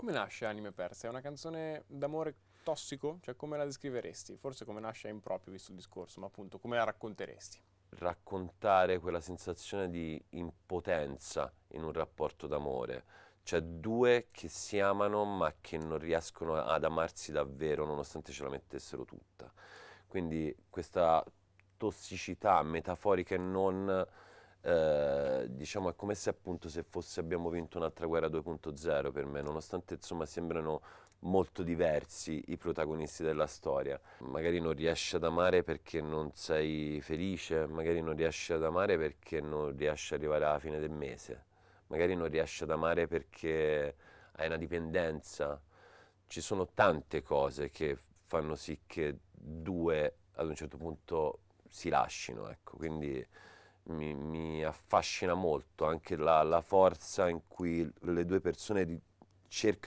Come nasce Anime Perse? È una canzone d'amore tossico? Cioè come la descriveresti? Forse come nasce è improprio visto il discorso, ma appunto come la racconteresti? Raccontare quella sensazione di impotenza in un rapporto d'amore, cioè due che si amano ma che non riescono ad amarsi davvero nonostante ce la mettessero tutta. Quindi questa tossicità metaforica e non eh, diciamo è come se appunto se fosse abbiamo vinto un'altra guerra 2.0 per me, nonostante insomma sembrano molto diversi i protagonisti della storia. Magari non riesci ad amare perché non sei felice, magari non riesci ad amare perché non riesci ad arrivare alla fine del mese, magari non riesci ad amare perché hai una dipendenza. Ci sono tante cose che fanno sì che due ad un certo punto si lasciano, ecco, quindi mi, mi affascina molto anche la, la, forza in cui le due persone cercano